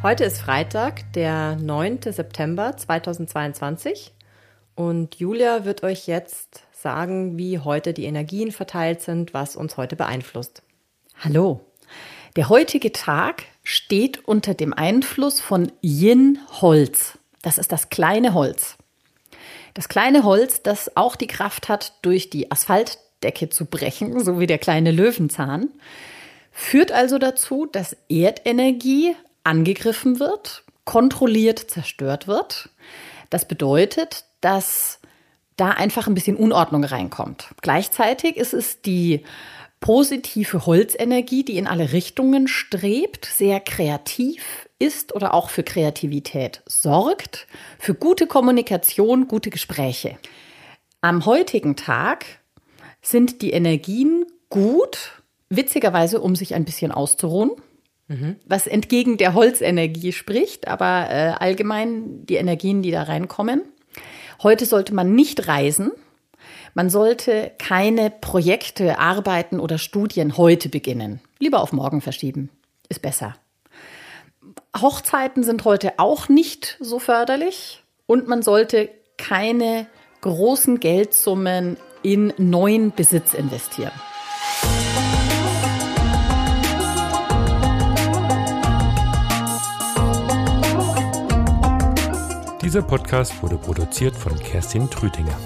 Heute ist Freitag, der 9. September 2022 und Julia wird euch jetzt sagen, wie heute die Energien verteilt sind, was uns heute beeinflusst. Hallo. Der heutige Tag steht unter dem Einfluss von Yin Holz. Das ist das kleine Holz. Das kleine Holz, das auch die Kraft hat, durch die Asphaltdecke zu brechen, so wie der kleine Löwenzahn, führt also dazu, dass Erdenergie angegriffen wird, kontrolliert zerstört wird. Das bedeutet, dass da einfach ein bisschen Unordnung reinkommt. Gleichzeitig ist es die positive Holzenergie, die in alle Richtungen strebt, sehr kreativ ist oder auch für Kreativität sorgt, für gute Kommunikation, gute Gespräche. Am heutigen Tag sind die Energien gut, witzigerweise, um sich ein bisschen auszuruhen was entgegen der Holzenergie spricht, aber äh, allgemein die Energien, die da reinkommen. Heute sollte man nicht reisen. Man sollte keine Projekte, Arbeiten oder Studien heute beginnen. Lieber auf morgen verschieben. Ist besser. Hochzeiten sind heute auch nicht so förderlich und man sollte keine großen Geldsummen in neuen Besitz investieren. Dieser Podcast wurde produziert von Kerstin Trütinger.